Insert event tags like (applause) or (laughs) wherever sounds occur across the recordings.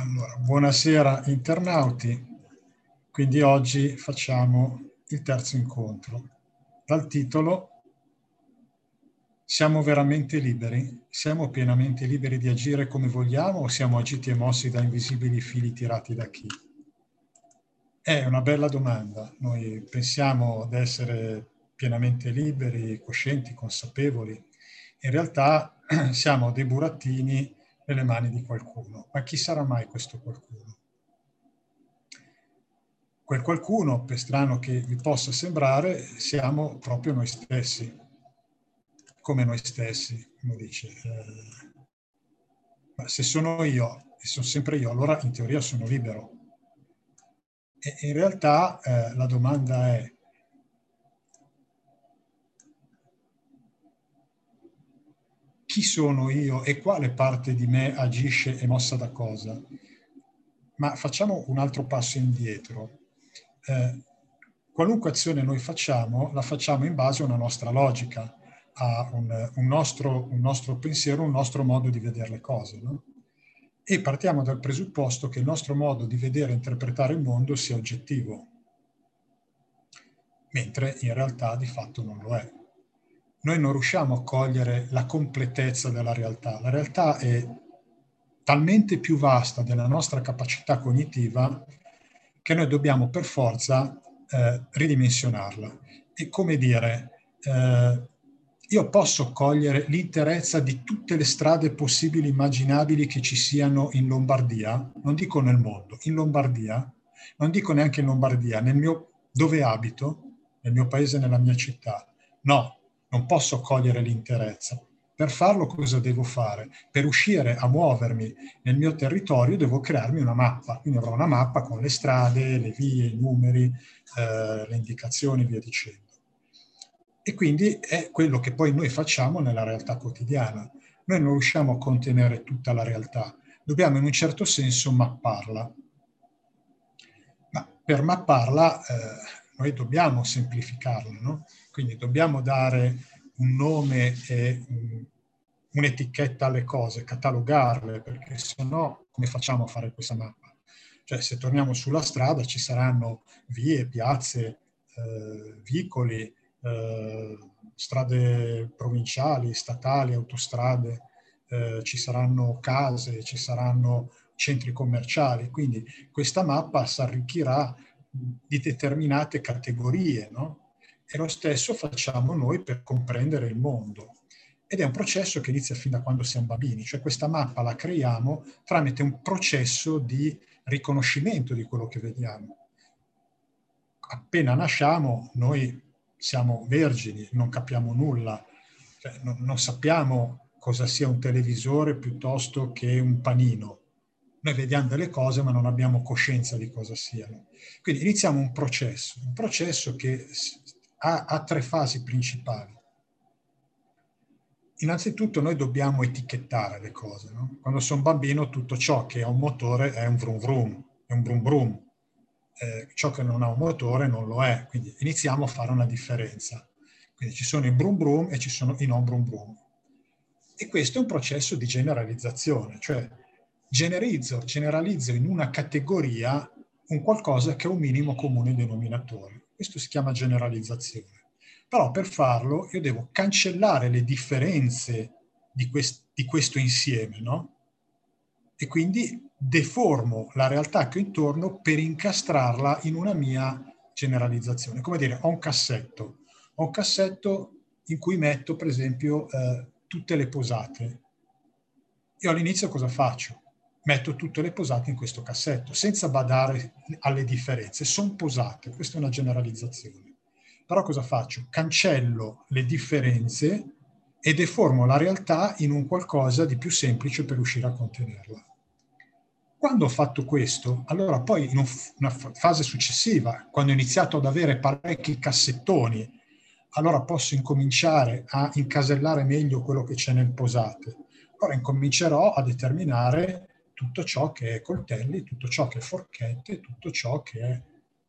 Allora, buonasera internauti. Quindi oggi facciamo il terzo incontro. Dal titolo Siamo veramente liberi? Siamo pienamente liberi di agire come vogliamo o siamo agiti e mossi da invisibili fili tirati da chi? È una bella domanda. Noi pensiamo di essere pienamente liberi, coscienti, consapevoli. In realtà (clears throat) siamo dei burattini nelle mani di qualcuno. Ma chi sarà mai questo qualcuno? Quel qualcuno, per strano che vi possa sembrare, siamo proprio noi stessi, come noi stessi, come dice. Eh, ma se sono io, e sono sempre io, allora in teoria sono libero. E in realtà eh, la domanda è, chi sono io e quale parte di me agisce e mossa da cosa. Ma facciamo un altro passo indietro. Eh, qualunque azione noi facciamo, la facciamo in base a una nostra logica, a un, un, nostro, un nostro, pensiero, un nostro modo di vedere le cose. No? E partiamo dal presupposto che il nostro modo di vedere e interpretare il mondo sia oggettivo, mentre in realtà di fatto non lo è noi non riusciamo a cogliere la completezza della realtà. La realtà è talmente più vasta della nostra capacità cognitiva che noi dobbiamo per forza eh, ridimensionarla. E come dire, eh, io posso cogliere l'interezza di tutte le strade possibili e immaginabili che ci siano in Lombardia, non dico nel mondo, in Lombardia, non dico neanche in Lombardia, nel mio, dove abito, nel mio paese, nella mia città. No, non posso cogliere l'interezza. Per farlo cosa devo fare? Per uscire a muovermi nel mio territorio devo crearmi una mappa, quindi avrò una mappa con le strade, le vie, i numeri, eh, le indicazioni, via dicendo. E quindi è quello che poi noi facciamo nella realtà quotidiana. Noi non riusciamo a contenere tutta la realtà, dobbiamo in un certo senso mapparla. Ma per mapparla eh, noi dobbiamo semplificarla, no? Quindi dobbiamo dare un nome e un'etichetta alle cose, catalogarle, perché se no come facciamo a fare questa mappa? Cioè se torniamo sulla strada ci saranno vie, piazze, eh, vicoli, eh, strade provinciali, statali, autostrade, eh, ci saranno case, ci saranno centri commerciali, quindi questa mappa si arricchirà di determinate categorie, no? E lo stesso facciamo noi per comprendere il mondo. Ed è un processo che inizia fin da quando siamo bambini, cioè questa mappa la creiamo tramite un processo di riconoscimento di quello che vediamo. Appena nasciamo noi siamo vergini, non capiamo nulla, cioè, non, non sappiamo cosa sia un televisore piuttosto che un panino. Noi vediamo delle cose ma non abbiamo coscienza di cosa siano. Quindi iniziamo un processo, un processo che ha, ha tre fasi principali. Innanzitutto noi dobbiamo etichettare le cose. No? Quando sono bambino tutto ciò che ha un motore è un vrum vrum, è un brum brum. Eh, ciò che non ha un motore non lo è. Quindi iniziamo a fare una differenza. Quindi ci sono i brum brum e ci sono i non brum brum. E questo è un processo di generalizzazione, cioè generalizzo, generalizzo in una categoria un qualcosa che è un minimo comune denominatore. Questo si chiama generalizzazione. Però per farlo io devo cancellare le differenze di, quest- di questo insieme, no? E quindi deformo la realtà che ho intorno per incastrarla in una mia generalizzazione. Come dire, ho un cassetto, ho un cassetto in cui metto, per esempio, eh, tutte le posate. Io all'inizio cosa faccio? Metto tutte le posate in questo cassetto, senza badare alle differenze. Sono posate, questa è una generalizzazione. Però cosa faccio? Cancello le differenze e deformo la realtà in un qualcosa di più semplice per riuscire a contenerla. Quando ho fatto questo, allora poi in una fase successiva, quando ho iniziato ad avere parecchi cassettoni, allora posso incominciare a incasellare meglio quello che c'è nel posate. Allora incomincerò a determinare tutto ciò che è coltelli, tutto ciò che è forchette, tutto ciò che è...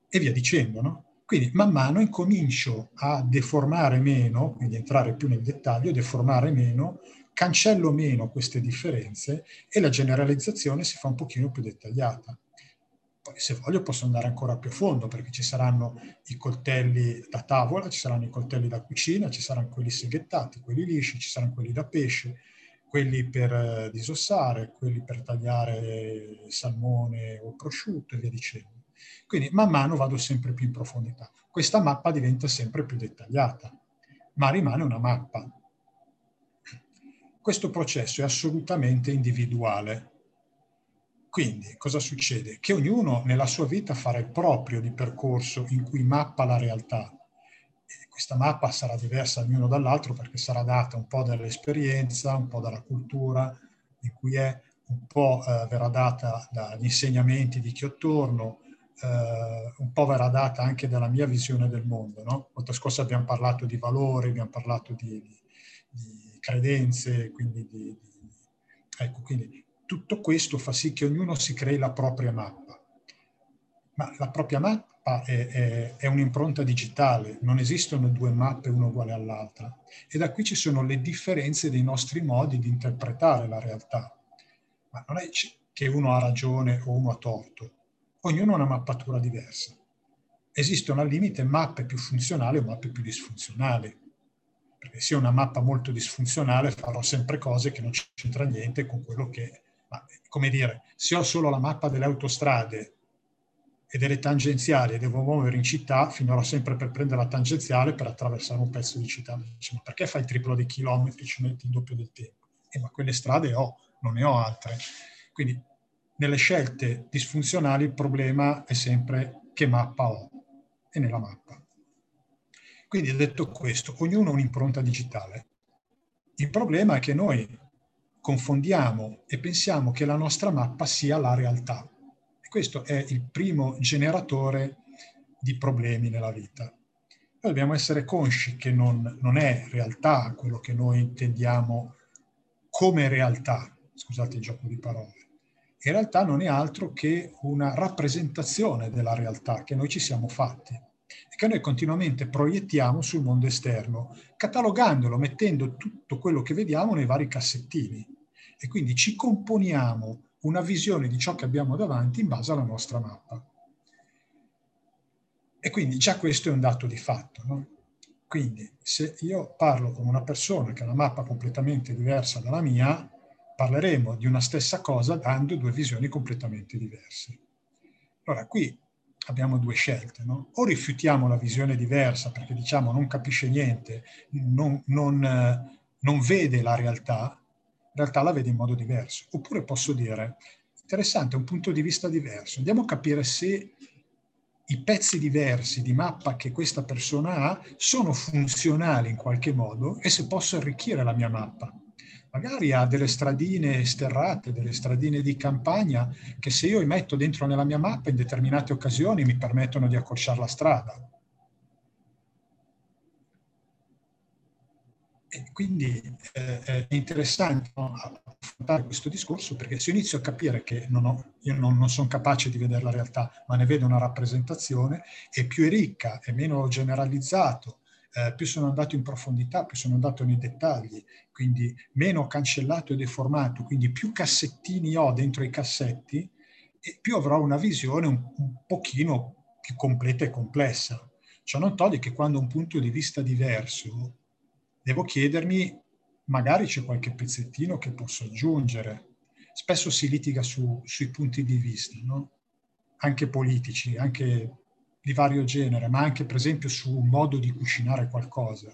e via dicendo, no? Quindi man mano incomincio a deformare meno, quindi entrare più nel dettaglio, deformare meno, cancello meno queste differenze e la generalizzazione si fa un pochino più dettagliata. Poi se voglio posso andare ancora più a fondo perché ci saranno i coltelli da tavola, ci saranno i coltelli da cucina, ci saranno quelli seghettati, quelli lisci, ci saranno quelli da pesce, quelli per eh, disossare, quelli per tagliare salmone o prosciutto e via dicendo. Quindi man mano vado sempre più in profondità. Questa mappa diventa sempre più dettagliata, ma rimane una mappa. Questo processo è assolutamente individuale. Quindi cosa succede? Che ognuno nella sua vita farà il proprio di percorso in cui mappa la realtà. Questa mappa sarà diversa l'uno dall'altro perché sarà data un po' dall'esperienza, un po' dalla cultura in cui è, un po' eh, verrà data dagli insegnamenti di chi attorno, eh, un po' verrà data anche dalla mia visione del mondo. No? Volta scorsa abbiamo parlato di valori, abbiamo parlato di, di, di credenze, quindi, di, ecco, quindi tutto questo fa sì che ognuno si crei la propria mappa. Ma la propria mappa è, è, è un'impronta digitale, non esistono due mappe una uguale all'altra. E da qui ci sono le differenze dei nostri modi di interpretare la realtà. Ma non è che uno ha ragione o uno ha torto ognuno ha una mappatura diversa. Esistono al limite mappe più funzionali o mappe più disfunzionali. Perché se ho una mappa molto disfunzionale farò sempre cose che non c'entra niente con quello che... Ma, come dire, se ho solo la mappa delle autostrade e delle tangenziali e devo muovere in città, finirò sempre per prendere la tangenziale per attraversare un pezzo di città. Dice, ma perché fai il triplo dei chilometri, ci metti il doppio del tempo? Eh, ma quelle strade ho, non ne ho altre. Quindi nelle scelte disfunzionali il problema è sempre che mappa ho e nella mappa. Quindi detto questo, ognuno ha un'impronta digitale. Il problema è che noi confondiamo e pensiamo che la nostra mappa sia la realtà. Questo è il primo generatore di problemi nella vita. Noi dobbiamo essere consci che non, non è realtà quello che noi intendiamo come realtà, scusate il gioco di parole, in realtà non è altro che una rappresentazione della realtà che noi ci siamo fatti e che noi continuamente proiettiamo sul mondo esterno, catalogandolo, mettendo tutto quello che vediamo nei vari cassettini. E quindi ci componiamo una visione di ciò che abbiamo davanti in base alla nostra mappa. E quindi già questo è un dato di fatto. No? Quindi se io parlo con una persona che ha una mappa completamente diversa dalla mia, parleremo di una stessa cosa dando due visioni completamente diverse. Allora, qui abbiamo due scelte, no? O rifiutiamo la visione diversa perché diciamo non capisce niente, non, non, eh, non vede la realtà, realtà la vede in modo diverso. Oppure posso dire, interessante, un punto di vista diverso, andiamo a capire se i pezzi diversi di mappa che questa persona ha sono funzionali in qualche modo e se posso arricchire la mia mappa magari ha delle stradine sterrate, delle stradine di campagna che se io metto dentro nella mia mappa in determinate occasioni mi permettono di accorciare la strada. E quindi eh, è interessante no, affrontare questo discorso perché se inizio a capire che non ho, io non, non sono capace di vedere la realtà, ma ne vedo una rappresentazione, è più ricca, è meno generalizzato, eh, più sono andato in profondità, più sono andato nei dettagli, quindi meno cancellato e deformato, quindi più cassettini ho dentro i cassetti e più avrò una visione un, un pochino più completa e complessa. Ciò non toglie che quando un punto di vista diverso, devo chiedermi, magari c'è qualche pezzettino che posso aggiungere. Spesso si litiga su, sui punti di vista, no? anche politici, anche di vario genere, ma anche per esempio su un modo di cucinare qualcosa.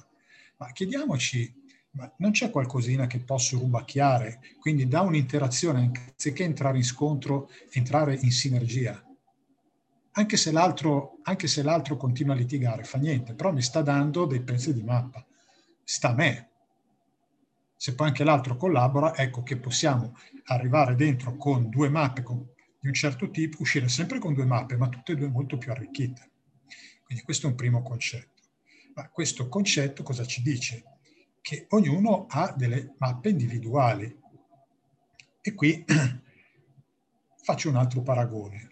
Ma chiediamoci, ma non c'è qualcosina che posso rubacchiare? Quindi da un'interazione, anziché entrare in scontro, entrare in sinergia. Anche se, l'altro, anche se l'altro continua a litigare, fa niente, però mi sta dando dei pezzi di mappa. Sta a me. Se poi anche l'altro collabora, ecco che possiamo arrivare dentro con due mappe, con di un certo tipo, uscire sempre con due mappe, ma tutte e due molto più arricchite. Quindi questo è un primo concetto. Ma questo concetto cosa ci dice? Che ognuno ha delle mappe individuali. E qui (clears throat) faccio un altro paragone.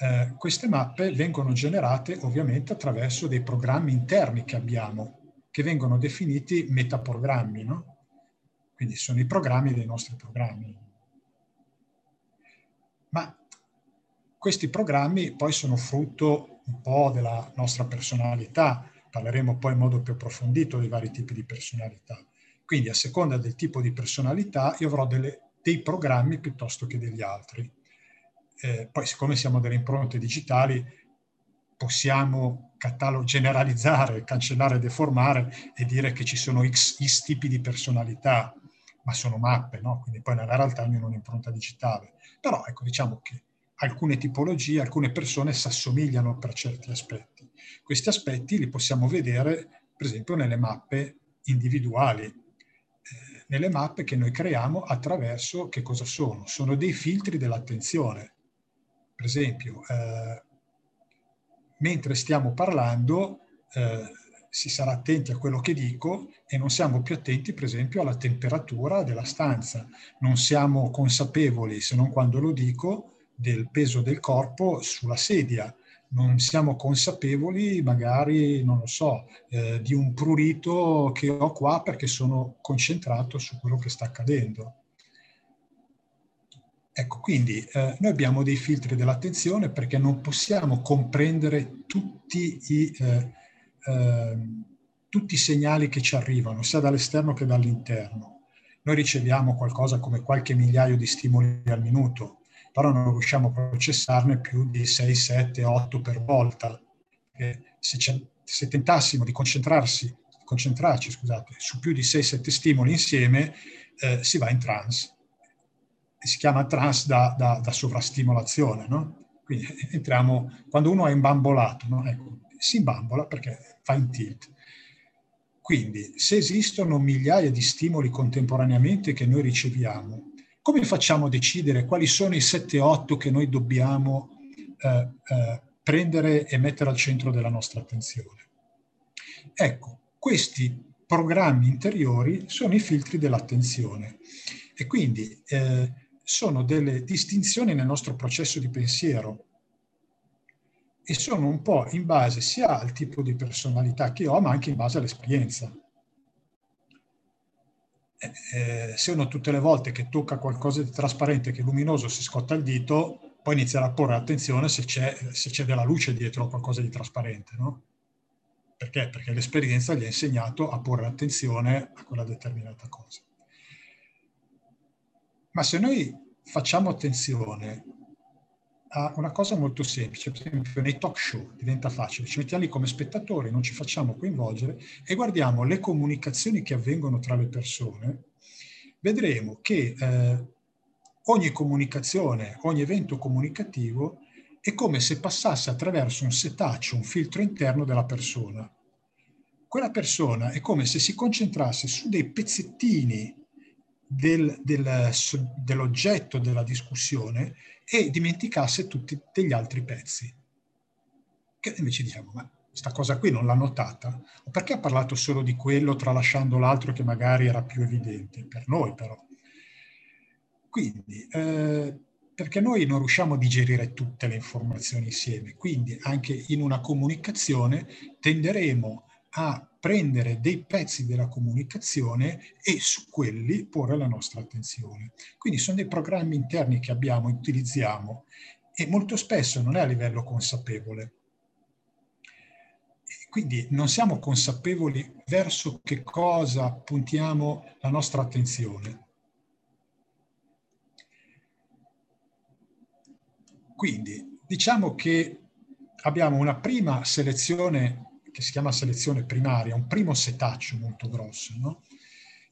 eh, queste mappe vengono generate ovviamente attraverso dei programmi interni che abbiamo, che vengono definiti metaprogrammi, no? Quindi sono i programmi dei nostri programmi. Ma questi programmi poi sono frutto un po' della nostra personalità, parleremo poi in modo più approfondito dei vari tipi di personalità. Quindi a seconda del tipo di personalità io avrò delle, dei programmi piuttosto che degli altri. Eh, poi siccome siamo delle impronte digitali possiamo catalog- generalizzare, cancellare, deformare e dire che ci sono x, x tipi di personalità, ma sono mappe, no? quindi poi nella realtà ognuno è un'impronta digitale. Però ecco, diciamo che alcune tipologie, alcune persone si assomigliano per certi aspetti. Questi aspetti li possiamo vedere, per esempio, nelle mappe individuali, eh, nelle mappe che noi creiamo attraverso che cosa sono? Sono dei filtri dell'attenzione. Per esempio, eh, mentre stiamo parlando, eh, si sarà attenti a quello che dico e non siamo più attenti, per esempio, alla temperatura della stanza. Non siamo consapevoli, se non quando lo dico, del peso del corpo sulla sedia. Non siamo consapevoli, magari, non lo so, eh, di un prurito che ho qua perché sono concentrato su quello che sta accadendo. Ecco, quindi eh, noi abbiamo dei filtri dell'attenzione perché non possiamo comprendere tutti i, eh, eh, tutti i segnali che ci arrivano, sia dall'esterno che dall'interno. Noi riceviamo qualcosa come qualche migliaio di stimoli al minuto, però non riusciamo a processarne più di 6, 7, 8 per volta. Se, se, tentassimo di concentrarsi, concentrarci scusate, su più di 6-7 stimoli insieme, eh, si va in trance. Si chiama trance da, da, da sovrastimolazione, no? Quindi (laughs) entriamo, quando uno è imbambolato, no? ecco, si imbambola perché fa in tilt. Quindi, se esistono migliaia di stimoli contemporaneamente che noi riceviamo, come facciamo a decidere quali sono i 7-8 che noi dobbiamo eh, eh, prendere e mettere al centro della nostra attenzione? Ecco, questi programmi interiori sono i filtri dell'attenzione e quindi eh, sono delle distinzioni nel nostro processo di pensiero e sono un po' in base sia al tipo di personalità che ho, ma anche in base all'esperienza. Eh, eh, se uno tutte le volte che tocca qualcosa di trasparente, che è luminoso, si scotta il dito, poi inizierà a porre attenzione se c'è, se c'è della luce dietro a qualcosa di trasparente, no? Perché? Perché l'esperienza gli ha insegnato a porre attenzione a quella determinata cosa. Ma se noi facciamo attenzione a una cosa molto semplice, per esempio nei talk show diventa facile, ci mettiamo lì come spettatori, non ci facciamo coinvolgere e guardiamo le comunicazioni che avvengono tra le persone, vedremo che eh, ogni comunicazione, ogni evento comunicativo è come se passasse attraverso un setaccio, un filtro interno della persona. Quella persona è come se si concentrasse su dei pezzettini del, del, dell'oggetto della discussione e dimenticasse tutti degli altri pezzi. Che invece diciamo, ma questa cosa qui non l'ha notata? Perché ha parlato solo di quello tralasciando l'altro che magari era più evidente? Per noi però. Quindi, eh, perché noi non riusciamo a digerire tutte le informazioni insieme, quindi anche in una comunicazione tenderemo a prendere dei pezzi della comunicazione e su quelli porre la nostra attenzione. Quindi sono dei programmi interni che abbiamo, utilizziamo e molto spesso non è a livello consapevole. Quindi non siamo consapevoli verso che cosa puntiamo la nostra attenzione. Quindi diciamo che abbiamo una prima selezione che si chiama selezione primaria, un primo setaccio molto grosso, no?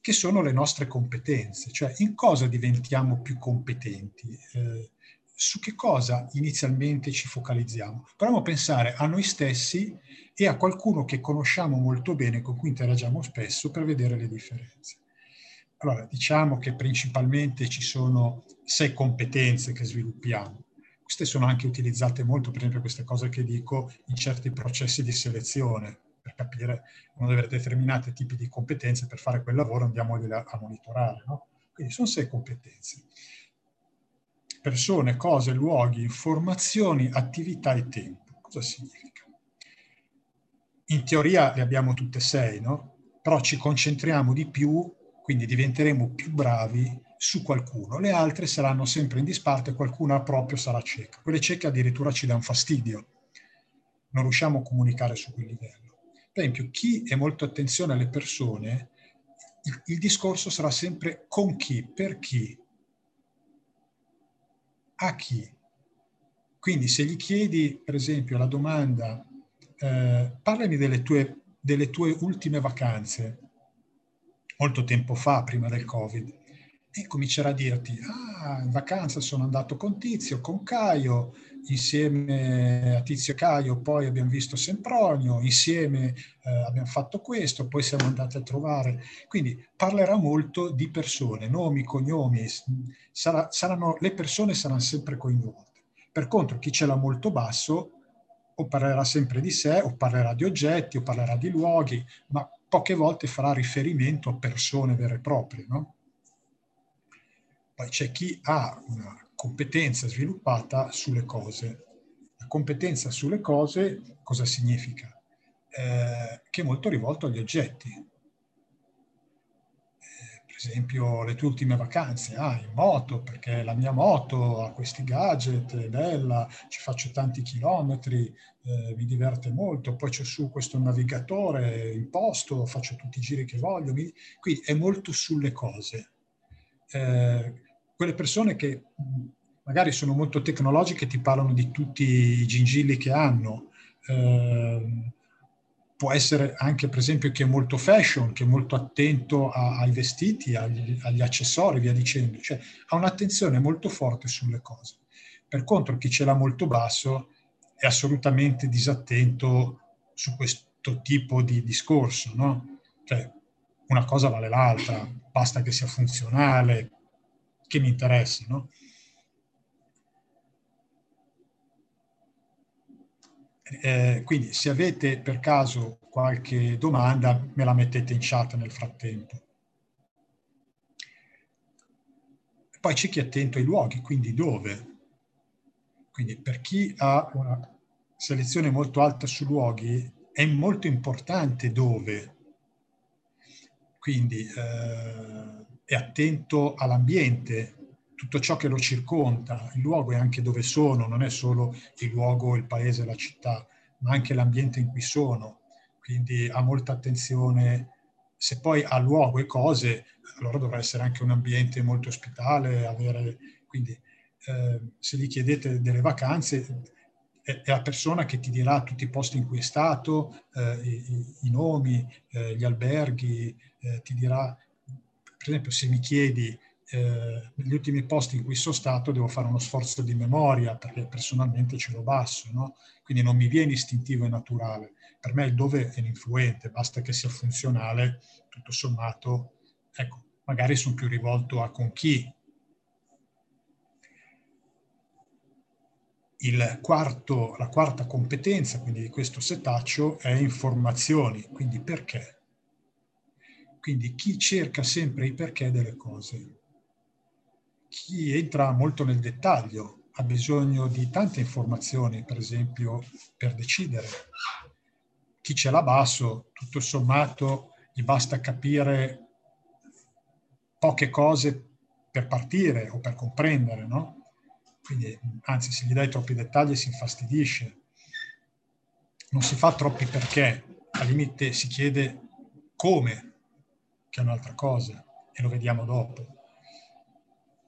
che sono le nostre competenze, cioè in cosa diventiamo più competenti, eh, su che cosa inizialmente ci focalizziamo. Proviamo a pensare a noi stessi e a qualcuno che conosciamo molto bene, con cui interagiamo spesso, per vedere le differenze. Allora, diciamo che principalmente ci sono sei competenze che sviluppiamo. Queste sono anche utilizzate molto, per esempio queste cose che dico, in certi processi di selezione, per capire uno deve avere determinati tipi di competenze, per fare quel lavoro andiamo a monitorare. No? Quindi sono sei competenze. persone, cose, luoghi, informazioni, attività e tempo. Cosa significa? In teoria le abbiamo tutte sei, no? Però ci concentriamo di più, quindi diventeremo più bravi su qualcuno. Le altre saranno sempre in disparte, qualcuna proprio sarà cieca. Quelle cieche addirittura ci danno fastidio. Non riusciamo a comunicare su quel livello. Per esempio, chi è molto attenzione alle persone, il, il discorso sarà sempre con chi, per chi, a chi. Quindi se gli chiedi, per esempio, la domanda, eh, parlami delle tue, delle tue ultime vacanze, molto tempo fa, prima del Covid, e comincerà a dirti, ah, in vacanza sono andato con Tizio, con Caio, insieme a Tizio e Caio poi abbiamo visto Sempronio, insieme eh, abbiamo fatto questo, poi siamo andati a trovare. Quindi parlerà molto di persone, nomi, cognomi, sarà, saranno, le persone saranno sempre coinvolte. Per contro chi ce l'ha molto basso o parlerà sempre di sé, o parlerà di oggetti, o parlerà di luoghi, ma poche volte farà riferimento a persone vere e proprie, no? Poi c'è chi ha una competenza sviluppata sulle cose. La competenza sulle cose cosa significa? Eh, che è molto rivolto agli oggetti. Eh, per esempio le tue ultime vacanze, ah, in moto, perché la mia moto ha questi gadget, è bella, ci faccio tanti chilometri, eh, mi diverte molto, poi c'è su questo navigatore in posto, faccio tutti i giri che voglio, mi... quindi è molto sulle cose. Eh, quelle persone che magari sono molto tecnologiche ti parlano di tutti i gingilli che hanno. Eh, può essere anche, per esempio, chi è molto fashion, che è molto attento a, ai vestiti, agli, agli, accessori, via dicendo. Cioè, ha un'attenzione molto forte sulle cose. Per contro, chi ce l'ha molto basso è assolutamente disattento su questo tipo di discorso, no? Cioè, una cosa vale l'altra, basta che sia funzionale, che mi interessi, no? Eh, quindi se avete per caso qualche domanda me la mettete in chat nel frattempo. Poi c'è chi è attento ai luoghi, quindi dove. Quindi per chi ha una selezione molto alta su luoghi è molto importante dove. Quindi eh, è attento all'ambiente, tutto ciò che lo circonda, il luogo è anche dove sono, non è solo il luogo, il paese, la città, ma anche l'ambiente in cui sono. Quindi ha molta attenzione, se poi ha luogo e cose, allora dovrà essere anche un ambiente molto ospitale, avere, quindi eh, se gli chiedete delle vacanze, è, la persona che ti dirà tutti i posti in cui è stato, eh, i, i, nomi, eh, gli alberghi, eh, ti dirà per esempio se mi chiedi eh, negli ultimi posti in cui sono stato devo fare uno sforzo di memoria perché personalmente ce l'ho basso, no? quindi non mi viene istintivo e naturale. Per me il dove è l'influente, basta che sia funzionale, tutto sommato, ecco, magari sono più rivolto a con chi. Quarto, la quarta competenza, quindi di questo setaccio, è informazioni, quindi perché? Quindi chi cerca sempre i perché delle cose, chi entra molto nel dettaglio ha bisogno di tante informazioni, per esempio, per decidere. Chi ce l'ha basso, tutto sommato, gli basta capire poche cose per partire o per comprendere, no? Quindi, anzi, se gli dai troppi dettagli si infastidisce. Non si fa troppi perché, al limite si chiede come che è un'altra cosa e lo vediamo dopo.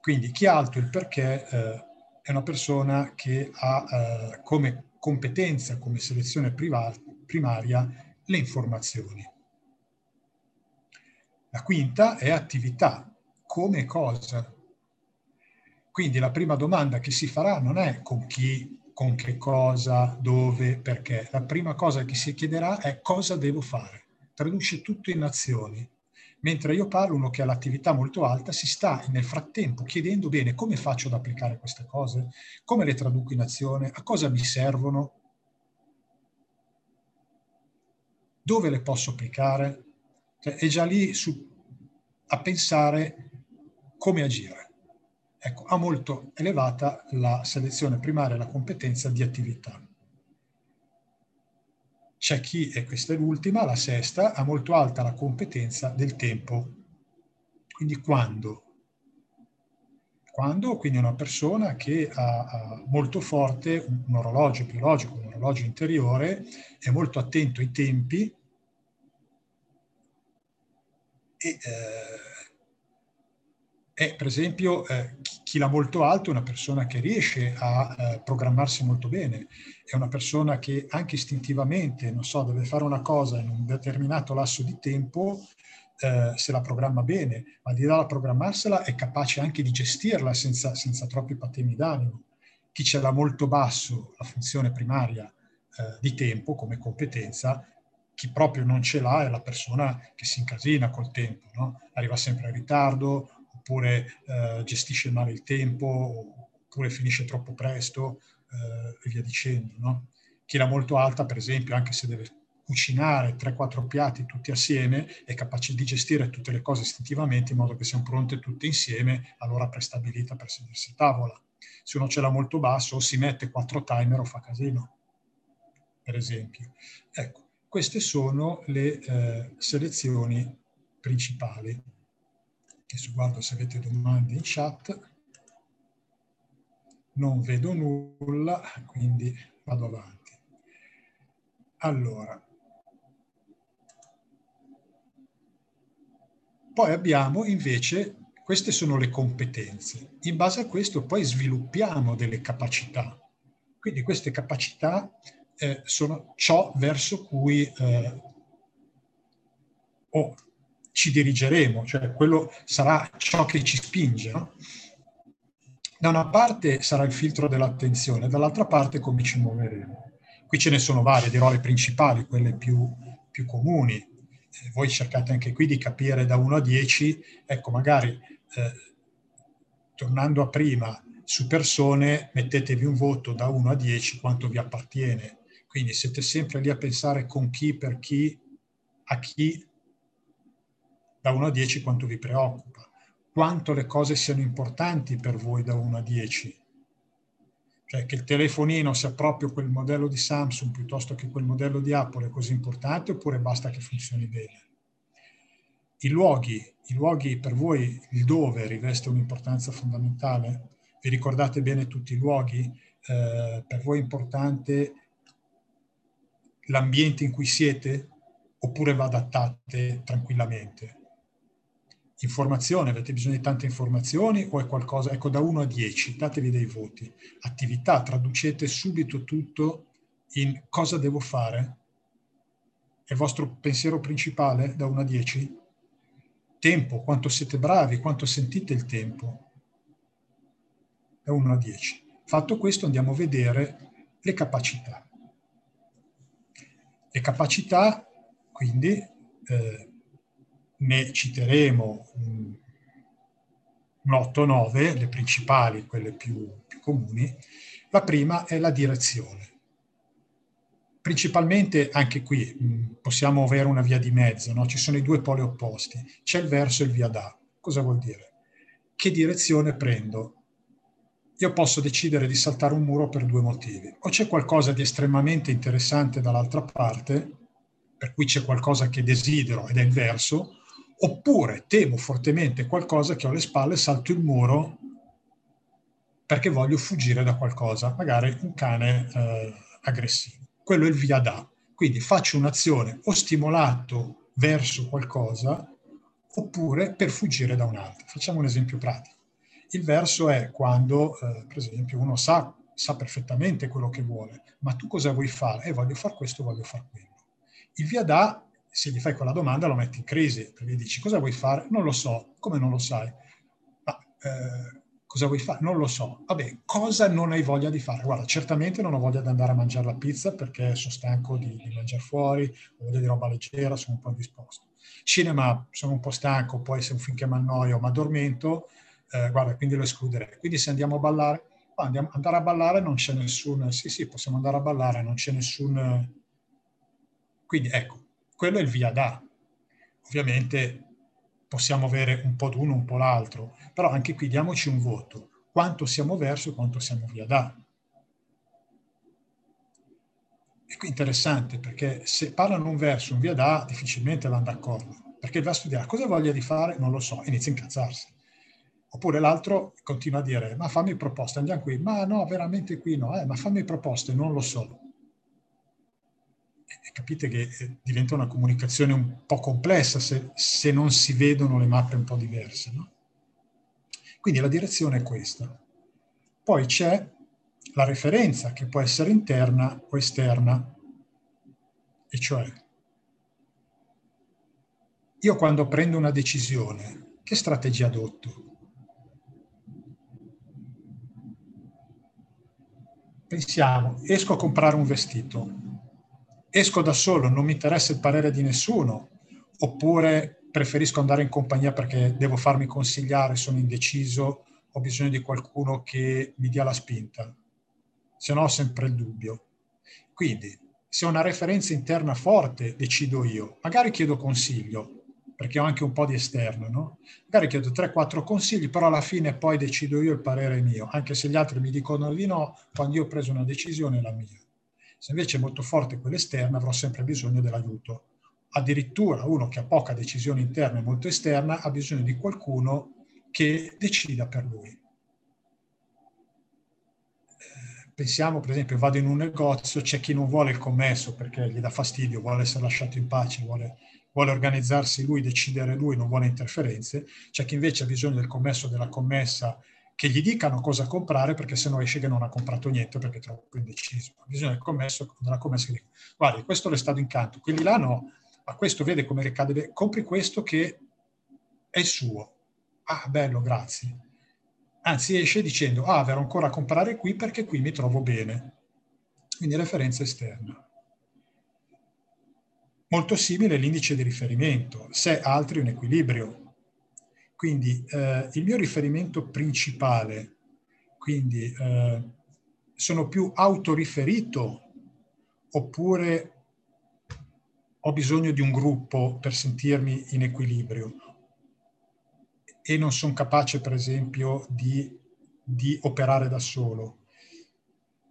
Quindi chi ha alto il perché eh, è una persona che ha eh, come competenza, come selezione primaria, le informazioni. La quinta è attività, come cosa. Quindi la prima domanda che si farà non è con chi, con che cosa, dove, perché. La prima cosa che si chiederà è cosa devo fare. Traduce tutto in azioni mentre io parlo, uno che ha l'attività molto alta si sta nel frattempo chiedendo bene come faccio ad applicare queste cose, come le traduco in azione, a cosa mi servono, dove le posso applicare. Cioè, è già lì su, a pensare come agire. ecco, ha molto elevata la selezione primaria e la competenza di attività. C'è chi, e questa è l'ultima, la sesta, ha molto alta la competenza del tempo. Quindi quando? Quando quindi una persona che ha, ha molto forte un, orologio biologico, un orologio interiore, è molto attento ai tempi e, eh, per esempio eh, chi, chi l'ha molto alto è una persona che riesce a eh, programmarsi molto bene, è una persona che anche istintivamente, non so, deve fare una cosa in un determinato lasso di tempo, eh, se la programma bene, ma di là da programmarsela è capace anche di gestirla senza, senza troppi patemi d'animo. Chi ce l'ha molto basso la funzione primaria eh, di tempo come competenza chi proprio non ce l'ha è la persona che si incasina col tempo, no? arriva sempre in ritardo, oppure eh, gestisce male il tempo, oppure finisce troppo presto eh, e via dicendo. No? Chi l'ha molto alta, per esempio, anche se deve cucinare 3-4 piatti tutti assieme, è capace di gestire tutte le cose istintivamente in modo che siano pronte tutte insieme all'ora prestabilita per sedersi a tavola. Se uno ce l'ha molto basso, o si mette 4 timer o fa casino, per esempio. Ecco, queste sono le eh, selezioni principali. Adesso guardo se avete domande in chat. Non vedo nulla, quindi vado avanti. Allora, poi abbiamo invece, queste sono le competenze. In base a questo poi sviluppiamo delle capacità. Quindi queste capacità eh, sono ciò verso cui eh, oh, ci dirigeremo, cioè quello sarà ciò che ci spinge. No? Da una parte sarà il filtro dell'attenzione, dall'altra parte come ci muoveremo. Qui ce ne sono varie, dirò le principali, quelle più, più comuni. Eh, voi cercate anche qui di capire da 1 a 10, ecco magari eh, tornando a prima, su persone mettetevi un voto da 1 a 10 quanto vi appartiene quindi siete sempre lì a pensare con chi, per chi, a chi, da 1 a 10 quanto vi preoccupa, quanto le cose siano importanti per voi da 1 a 10. Cioè che il telefonino sia proprio quel modello di Samsung piuttosto che quel modello di Apple è così importante oppure basta che funzioni bene. I luoghi, i luoghi per voi, il dove riveste un'importanza fondamentale? Vi ricordate bene tutti i luoghi? Eh, per voi è importante l'ambiente in cui siete oppure va adattate tranquillamente? Informazione, avete bisogno di tante informazioni o è qualcosa, ecco da 1 a 10, datevi dei voti. Attività, traducete subito tutto in cosa devo fare? È vostro pensiero principale da 1 a 10? Tempo, quanto siete bravi, quanto sentite il tempo? Da 1 a 10. Fatto questo andiamo a vedere le capacità. Le capacità, quindi, eh, ne citeremo un, un 8-9, le principali, quelle più, più comuni. La prima è la direzione. Principalmente anche qui mh, possiamo avere una via di mezzo, no? ci sono i due poli opposti, c'è il verso e il via da. Cosa vuol dire? Che direzione prendo? io posso decidere di saltare un muro per due motivi. O c'è qualcosa di estremamente interessante dall'altra parte, per cui c'è qualcosa che desidero ed è il verso, oppure temo fortemente qualcosa che ho alle spalle, salto il muro perché voglio fuggire da qualcosa, magari un cane eh, aggressivo. Quello è il via da. Quindi faccio un'azione o stimolato verso qualcosa oppure per fuggire da un'altra. Facciamo un esempio pratico. Il verso è quando, eh, per esempio, uno sa, sa perfettamente quello che vuole, ma tu cosa vuoi fare? Eh, voglio fare questo, voglio fare quello. Il via da, se gli fai quella domanda, lo metti in crisi, perché gli dici cosa vuoi fare? Non lo so. Come non lo sai? Ma eh, cosa vuoi fare? Non lo so. Vabbè, cosa non hai voglia di fare? Guarda, certamente non ho voglia di andare a mangiare la pizza perché sono stanco di, di mangiare fuori, ho voglia di roba leggera, sono un po' indisposto. Cinema, sono un po' stanco, poi se finché mi annoio mi addormento, eh, guarda, quindi lo escluderei. Quindi se andiamo a ballare, andiamo, andare a ballare non c'è nessun, sì sì, possiamo andare a ballare, non c'è nessun... Quindi ecco, quello è il via da. Ovviamente possiamo avere un po' d'uno, un po' l'altro, però anche qui diamoci un voto, quanto siamo verso e quanto siamo via da. E qui è interessante perché se parlano un verso, un via da, difficilmente vanno d'accordo, perché il verso dirà cosa voglia di fare, non lo so, inizia a incazzarsi. Oppure l'altro continua a dire, ma fammi proposte, andiamo qui, ma no, veramente qui no, eh, ma fammi proposte, non lo so. Capite che eh, diventa una comunicazione un po' complessa se, se non si vedono le mappe un po' diverse. No? Quindi la direzione è questa. Poi c'è la referenza che può essere interna o esterna, e cioè io quando prendo una decisione, che strategia adotto? Pensiamo, esco a comprare un vestito, esco da solo, non mi interessa il parere di nessuno, oppure preferisco andare in compagnia perché devo farmi consigliare, sono indeciso, ho bisogno di qualcuno che mi dia la spinta se no ho sempre il dubbio. Quindi, se ho una referenza interna forte, decido io. Magari chiedo consiglio, perché ho anche un po' di esterno, no? Magari chiedo 3-4 consigli, però alla fine poi decido io il parere mio, anche se gli altri mi dicono di no, quando io ho preso una decisione è la mia. Se invece è molto forte quell'esterna, avrò sempre bisogno dell'aiuto. Addirittura uno che ha poca decisione interna e molto esterna ha bisogno di qualcuno che decida per lui. Pensiamo, per esempio, vado in un negozio, c'è chi non vuole il commesso perché gli dà fastidio, vuole essere lasciato in pace, vuole, vuole organizzarsi lui, decidere lui, non vuole interferenze. C'è chi invece ha bisogno del commesso della commessa che gli dicano cosa comprare perché se no esce che non ha comprato niente perché è troppo indeciso. Ha bisogno del commesso, della commessa che dica, guardi, questo le sta d'incanto, quelli là no, ma questo vede come ricade, compri questo che è il suo. Ah, bello, grazie anzi esce dicendo ah verrò ancora a comprare qui perché qui mi trovo bene quindi referenza esterna molto simile l'indice di riferimento se altri un equilibrio quindi eh, il mio riferimento principale quindi eh, sono più autoriferito oppure ho bisogno di un gruppo per sentirmi in equilibrio e non sono capace, per esempio, di, di operare da solo.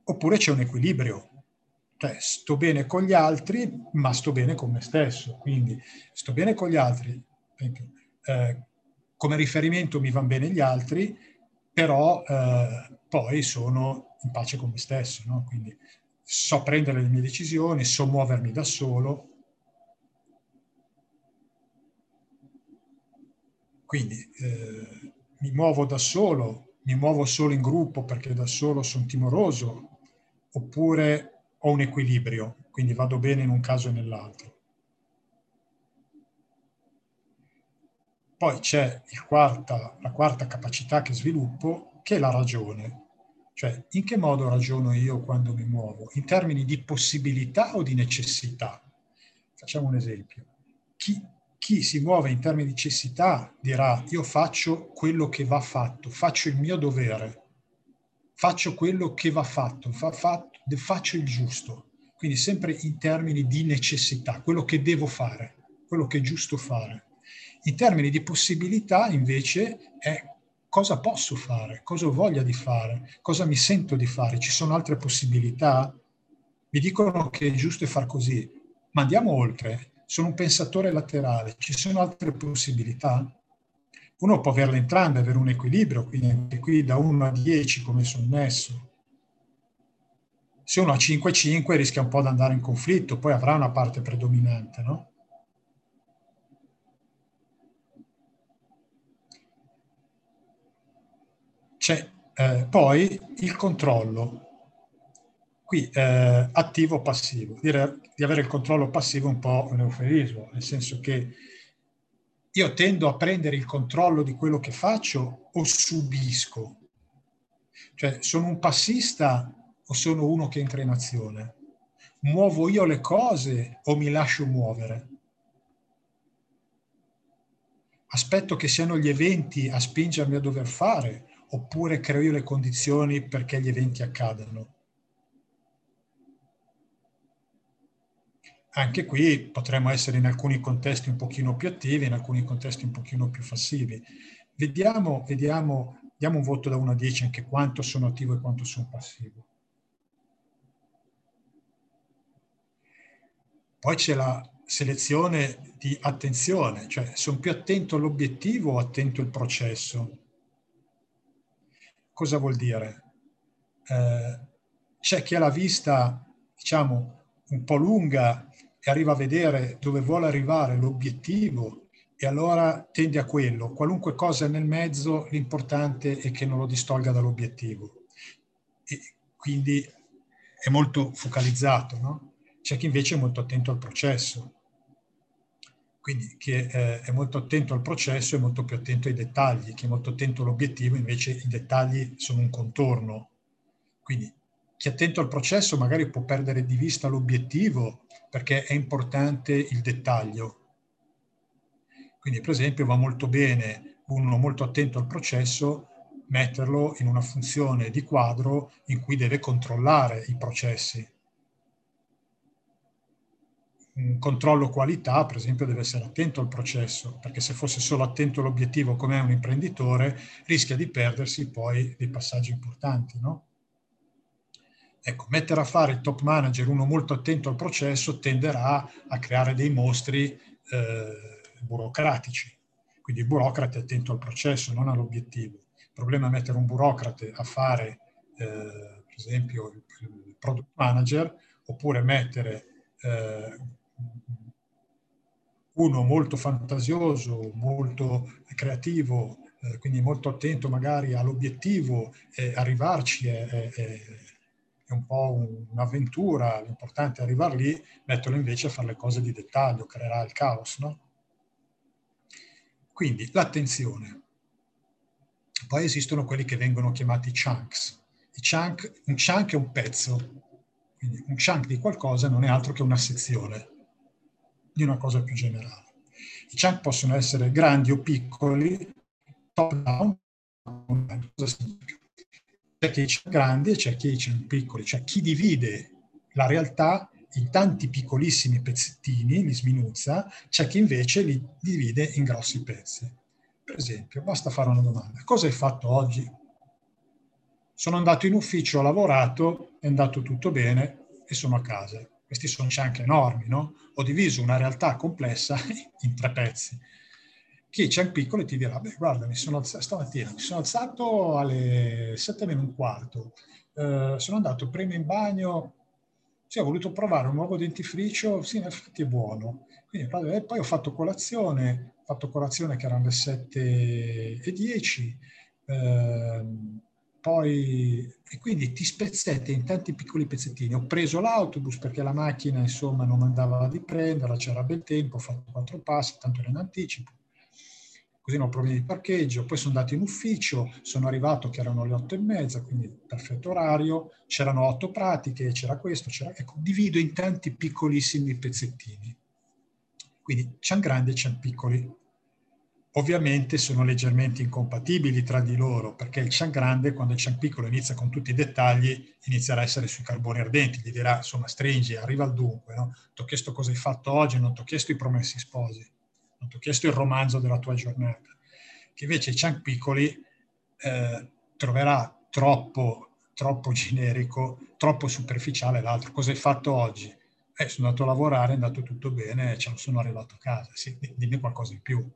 Oppure c'è un equilibrio, cioè sto bene con gli altri, ma sto bene con me stesso. Quindi sto bene con gli altri, eh, come riferimento mi vanno bene gli altri, però eh, poi sono in pace con me stesso. No? Quindi so prendere le mie decisioni, so muovermi da solo, Quindi eh, mi muovo da solo, mi muovo solo in gruppo perché da solo sono timoroso, oppure ho un equilibrio, quindi vado bene in un caso e nell'altro. Poi c'è quarta, la quarta capacità che sviluppo, che è la ragione. Cioè, in che modo ragiono io quando mi muovo? In termini di possibilità o di necessità? Facciamo un esempio. Chi, chi si muove in termini di necessità dirà io faccio quello che va fatto, faccio il mio dovere, faccio quello che va fatto, fa, fatto faccio il giusto. Quindi sempre in termini di necessità, quello che devo fare, quello che è giusto fare. In termini di possibilità invece è cosa posso fare, cosa ho voglia di fare, cosa mi sento di fare, ci sono altre possibilità? Mi dicono che è giusto far così, ma andiamo oltre, sono un pensatore laterale, ci sono altre possibilità? Uno può averle entrambe, avere un equilibrio, quindi anche qui da 1 a 10 come sono messo. Se uno ha 5-5 rischia un po' di andare in conflitto, poi avrà una parte predominante, no? C'è eh, poi il controllo. Qui eh, attivo passivo. Dire di avere il controllo passivo è un po' un eufemismo, nel senso che io tendo a prendere il controllo di quello che faccio o subisco. Cioè, sono un passista o sono uno che entra in azione? Muovo io le cose o mi lascio muovere? Aspetto che siano gli eventi a spingermi a dover fare oppure creo io le condizioni perché gli eventi accadano? anche qui potremmo essere in alcuni contesti un pochino più attivi, in alcuni contesti un pochino più passivi. Vediamo, vediamo, diamo un voto da 1 a 10 anche quanto sono attivo e quanto sono passivo. Poi c'è la selezione di attenzione, cioè sono più attento all'obiettivo o attento al processo. Cosa vuol dire? Eh, c'è chi ha la vista, diciamo, un po' lunga e arriva a vedere dove vuole arrivare l'obiettivo e allora tende a quello. Qualunque cosa è nel mezzo, l'importante è che non lo distolga dall'obiettivo. E quindi è molto focalizzato, no? C'è chi invece è molto attento al processo. Quindi chi è, è molto attento al processo è molto più attento ai dettagli, chi è molto attento all'obiettivo invece i dettagli sono un contorno. Quindi chi è attento al processo magari può perdere di vista l'obiettivo perché è importante il dettaglio. Quindi per esempio va molto bene uno molto attento al processo metterlo in una funzione di quadro in cui deve controllare i processi. Un controllo qualità, per esempio, deve essere attento al processo, perché se fosse solo attento all'obiettivo come è un imprenditore, rischia di perdersi poi dei passaggi importanti, no? Ecco, mettere a fare il top manager uno molto attento al processo tenderà a creare dei mostri eh, burocratici. Quindi il burocrate è attento al processo, non all'obiettivo. Il problema è mettere un burocrate a fare, eh, per esempio, il, product manager, oppure mettere eh, uno molto fantasioso, molto creativo, eh, quindi molto attento magari all'obiettivo e arrivarci è, è, è è un po' un'avventura, l'importante è arrivare lì, metterlo invece a fare le cose di dettaglio, creerà il caos, no? Quindi l'attenzione. Poi esistono quelli che vengono chiamati chunks. Chunk, un chunk è un pezzo, quindi un chunk di qualcosa non è altro che una sezione di una cosa più generale. I chunk possono essere grandi o piccoli, top down, cosa significa? c'è chi c'è grandi e c'è chi c'è piccoli, cioè chi divide la realtà in tanti piccolissimi pezzettini, li sminuzza, c'è chi invece li divide in grossi pezzi. Per esempio, basta fare una domanda. Cosa hai fatto oggi? Sono andato in ufficio, ho lavorato, è andato tutto bene e sono a casa. Questi sono anche enormi, no? Ho diviso una realtà complessa (laughs) in tre pezzi chi c'è il piccolo ti dirà, beh guarda, mi sono alzato, stamattina mi sono alzato alle 7 meno un quarto, eh, sono andato prima in bagno, sì, ho voluto provare un nuovo dentifricio, sì, in effetti è buono. Quindi, e poi ho fatto colazione, ho fatto colazione che erano le 7 e 10, eh, poi, e quindi ti spezzette in tanti piccoli pezzettini. Ho preso l'autobus perché la macchina, insomma, non mandava di prenderla, c'era bel tempo, ho fatto quattro passi, tanto era in anticipo così non ho problemi di parcheggio, poi sono andato in ufficio, sono arrivato che erano le otto e mezza, quindi perfetto orario, c'erano otto pratiche, c'era questo, c'era... Ecco, divido in tanti piccolissimi pezzettini. Quindi c'è grandi e c'è piccoli. Ovviamente sono leggermente incompatibili tra di loro, perché il Chan grande, quando il Chan piccolo inizia con tutti i dettagli, inizierà a essere sui carboni ardenti, gli dirà, insomma, stringi, arriva al dunque, no? Ti ho chiesto cosa hai fatto oggi, non ti ho chiesto i promessi sposi non ti ho chiesto il romanzo della tua giornata, che invece Chunk Piccoli eh, troverà troppo, troppo generico, troppo superficiale l'altro. Cosa hai fatto oggi? Eh, sono andato a lavorare, è andato tutto bene, cioè, sono arrivato a casa. Sì, dimmi qualcosa in più.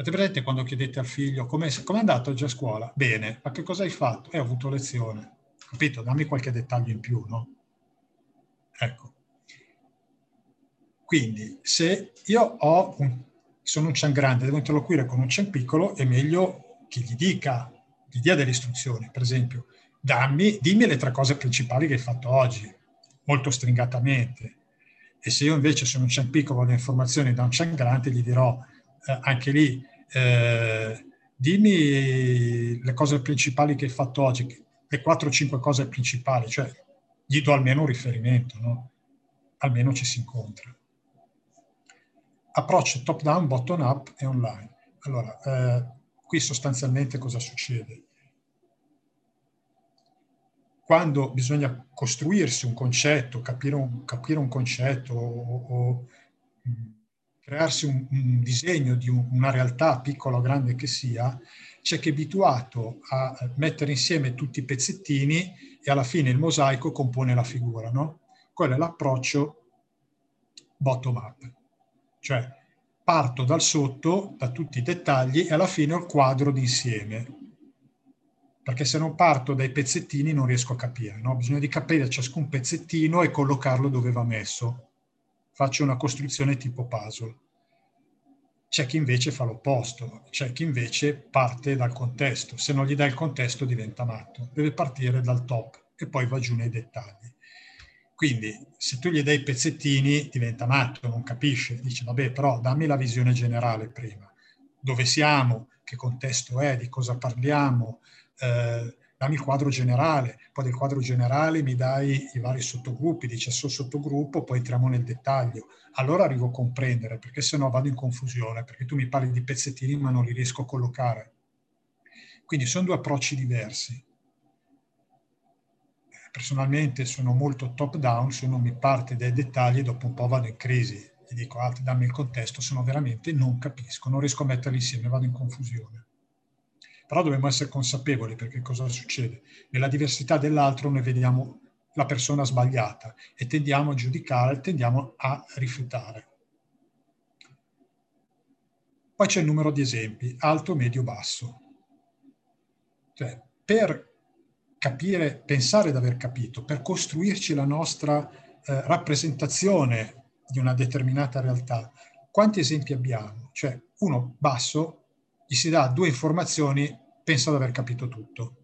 Avete presente quando chiedete al figlio come è andato oggi a scuola? Bene, ma che cosa hai fatto? Eh, ho avuto lezione. Capito? Dammi qualche dettaglio in più, no? Ecco. Quindi, se io un sono un Chan grande, devo interloquire con un Chan piccolo, è meglio che gli dica, gli dia delle istruzioni. Per esempio, dammi, dimmi le tre cose principali che hai fatto oggi, molto stringatamente. E se io invece sono un Chan piccolo, voglio informazioni da un Chan grande, gli dirò eh, anche lì, eh, dimmi le cose principali che hai fatto oggi, le 4-5 cose principali, cioè gli do almeno un riferimento, no? almeno ci si incontra approccio top down, bottom up e online. Allora, eh, qui sostanzialmente cosa succede? quando bisogna costruirsi un concetto, capire un, capire un concetto o, o crearsi un, un disegno di un, una realtà piccola o grande che sia, c'è chi è abituato a mettere insieme tutti i pezzettini e alla fine il mosaico compone la figura, no? Quello è l'approccio bottom up, cioè parto dal sotto, da tutti i dettagli e alla fine ho il quadro d'insieme perché se non parto dai pezzettini non riesco a capire, no? bisogna di capire ciascun pezzettino e collocarlo dove va messo. Faccio una costruzione tipo puzzle. C'è chi invece fa l'opposto, c'è chi invece parte dal contesto. Se non gli dai il contesto diventa matto, deve partire dal top e poi va giù nei dettagli. Quindi se tu gli dai i pezzettini diventa matto, non capisce, dice vabbè però dammi la visione generale prima, dove siamo, che contesto è, di cosa parliamo, eh, dammi il quadro generale, poi del quadro generale mi dai i vari sottogruppi, dice sul sottogruppo, poi entriamo nel dettaglio. Allora arrivo a comprendere, perché se no vado in confusione, perché tu mi parli di pezzettini ma non li riesco a collocare. Quindi sono due approcci diversi. Personalmente sono molto top down, se non mi parte dai dettagli dopo un po' vado in crisi e dico altri dammi il contesto, se no veramente non capisco, non riesco a metterli insieme, vado in confusione. Però dobbiamo essere consapevoli perché cosa succede? Nella diversità dell'altro noi vediamo la persona sbagliata e tendiamo a giudicare, tendiamo a rifiutare. Poi c'è il numero di esempi, alto, medio, basso. Cioè, per capire, pensare di aver capito, per costruirci la nostra eh, rappresentazione di una determinata realtà, quanti esempi abbiamo? Cioè, uno basso gli si dà due informazioni, pensa di aver capito tutto.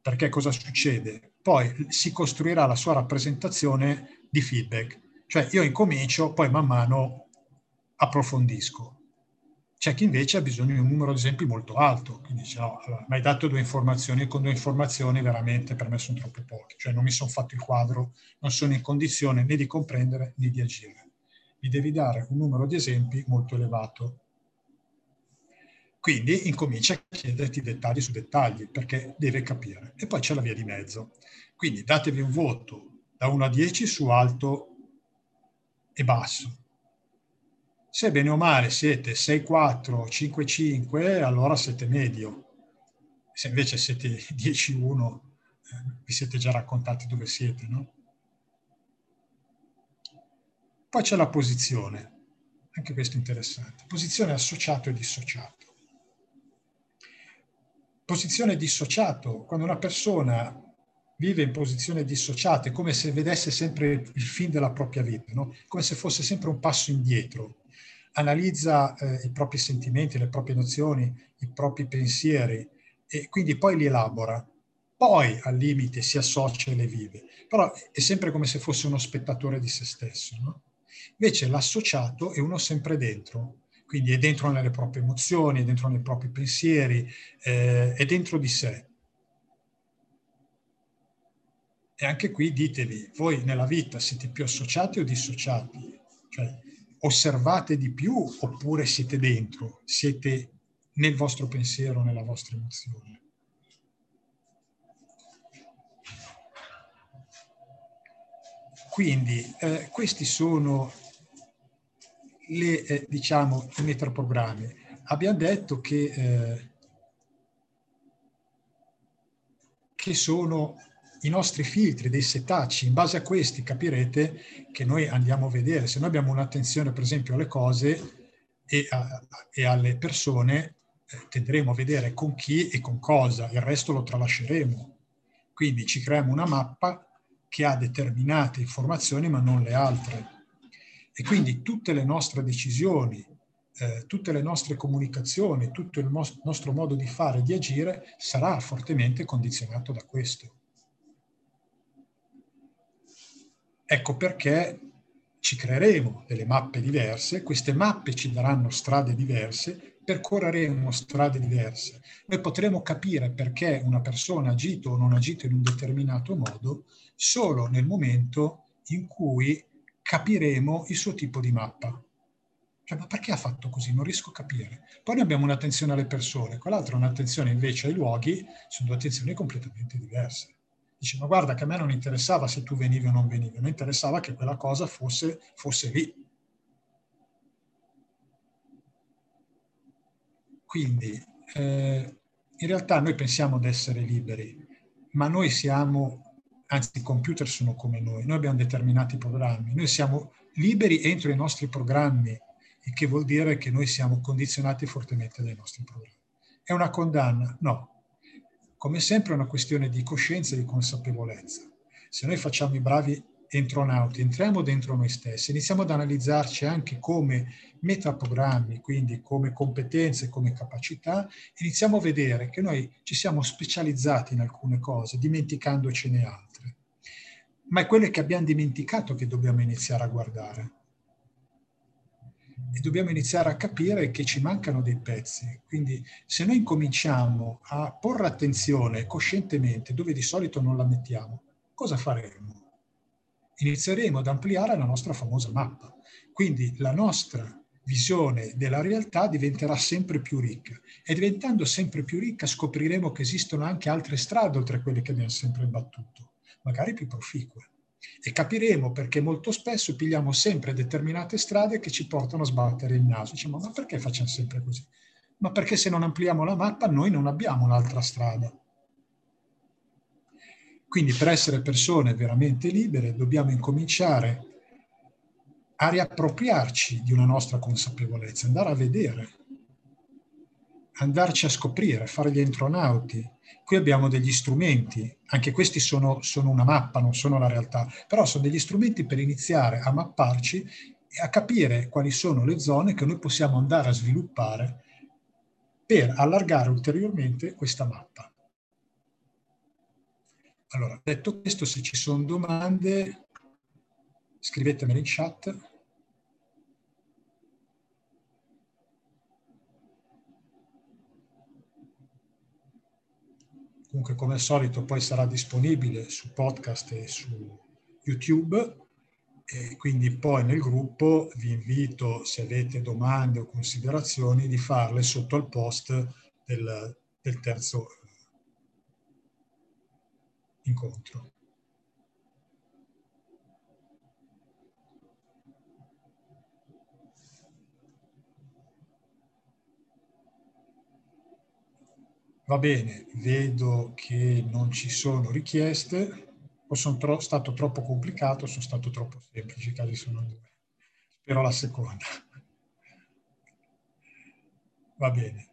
Perché cosa succede? Poi si costruirà la sua rappresentazione di feedback. Cioè io incomincio, poi man mano approfondisco. C'è chi invece ha bisogno di un numero di esempi molto alto, quindi dice no, mi hai dato due informazioni e con due informazioni veramente per me sono troppo poche, cioè non mi sono fatto il quadro, non sono in condizione né di comprendere né di agire. Mi devi dare un numero di esempi molto elevato quindi incomincia a chiederti dettagli su dettagli perché deve capire. E poi c'è la via di mezzo. Quindi datevi un voto da 1 a 10 su alto e basso. Se bene o male siete 6, 4, 5, 5, allora siete medio. Se invece siete (laughs) 10, 1, eh, vi siete già raccontati dove siete, no? Poi c'è la posizione, anche questo è interessante. Posizione associato e dissociato posizione dissociato, quando una persona vive in posizione dissociata, è come se vedesse sempre il fin della propria vita, no? come se fosse sempre un passo indietro, analizza eh, i propri sentimenti, le proprie nozioni, i propri pensieri e quindi poi li elabora, poi al limite si associa e le vive, però è sempre come se fosse uno spettatore di se stesso. No? Invece l'associato è uno sempre dentro, quindi è dentro nelle proprie emozioni, è dentro nei propri pensieri, eh, è dentro di sé. E anche qui ditevi, voi nella vita siete più associati o dissociati? Cioè, osservate di più oppure siete dentro, siete nel vostro pensiero, nella vostra emozione? Quindi eh, questi sono le, eh, diciamo, i metaprogrammi. Abbiamo detto che, eh, che sono i nostri filtri, dei setacci, in base a questi capirete che noi andiamo a vedere. Se noi abbiamo un'attenzione per esempio alle cose e, a, e alle persone, eh, tenderemo a vedere con chi e con cosa, il resto lo tralasceremo. Quindi ci creiamo una mappa che ha determinate informazioni ma non le altre. E quindi tutte le nostre decisioni, eh, tutte le nostre comunicazioni, tutto il nostro modo di fare e di agire sarà fortemente condizionato da questo. Ecco perché ci creeremo delle mappe diverse, queste mappe ci daranno strade diverse, percorreremo strade diverse. Noi potremo capire perché una persona ha agito o non ha agito in un determinato modo solo nel momento in cui capiremo il suo tipo di mappa. Cioè, ma perché ha fatto così? Non riesco a capire. Poi noi abbiamo un'attenzione alle persone, quell'altro un'attenzione invece ai luoghi, sono due attenzioni completamente diverse. Dice, ma guarda che a me non interessava se tu venivi o non venivi, mi interessava che quella cosa fosse, fosse lì. Quindi, eh, in realtà noi pensiamo di essere liberi, ma noi siamo, anzi i computer sono come noi, noi abbiamo determinati programmi, noi siamo liberi entro i nostri programmi, il che vuol dire che noi siamo condizionati fortemente dai nostri programmi. È una condanna? No. Come sempre è una questione di coscienza e di consapevolezza. Se noi facciamo i bravi entronauti, entriamo dentro noi stessi, iniziamo ad analizzarci anche come metaprogrammi, quindi come competenze, come capacità, iniziamo a vedere che noi ci siamo specializzati in alcune cose, dimenticandocene altre. Ma è quelle che abbiamo dimenticato che dobbiamo iniziare a guardare. E dobbiamo iniziare a capire che ci mancano dei pezzi. Quindi se noi incominciamo a porre attenzione coscientemente dove di solito non la mettiamo, cosa faremo? inizieremo ad ampliare la nostra famosa mappa. Quindi la nostra visione della realtà diventerà sempre più ricca e diventando sempre più ricca scopriremo che esistono anche altre strade oltre a quelle che abbiamo sempre battuto, magari più proficue. E capiremo perché molto spesso pigliamo sempre determinate strade che ci portano a sbattere il naso. Diciamo, ma perché facciamo sempre così? Ma perché se non ampliamo la mappa noi non abbiamo un'altra strada. Quindi per essere persone veramente libere dobbiamo incominciare a riappropriarci di una nostra consapevolezza, andare a vedere, andarci a scoprire, fare gli entronauti. Qui abbiamo degli strumenti, anche questi sono, sono una mappa, non sono la realtà, però sono degli strumenti per iniziare a mapparci e a capire quali sono le zone che noi possiamo andare a sviluppare per allargare ulteriormente questa mappa. Allora, detto questo, se ci sono domande, scrivetemele in chat. Comunque, come al solito, poi sarà disponibile su podcast e su YouTube. E quindi poi nel gruppo vi invito, se avete domande o considerazioni, di farle sotto al post del, del terzo incontro. Va bene, vedo che non ci sono richieste, o sono tro- stato troppo complicato, sono stato troppo semplice, i casi sono due. Spero la seconda. Va bene.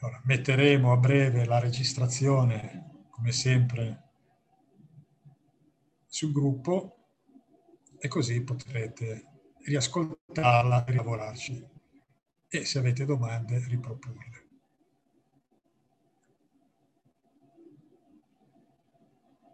Allora, metteremo a breve la registrazione, come sempre, sul gruppo e così potrete riascoltarla e rilavorarci e se avete domande riproporle.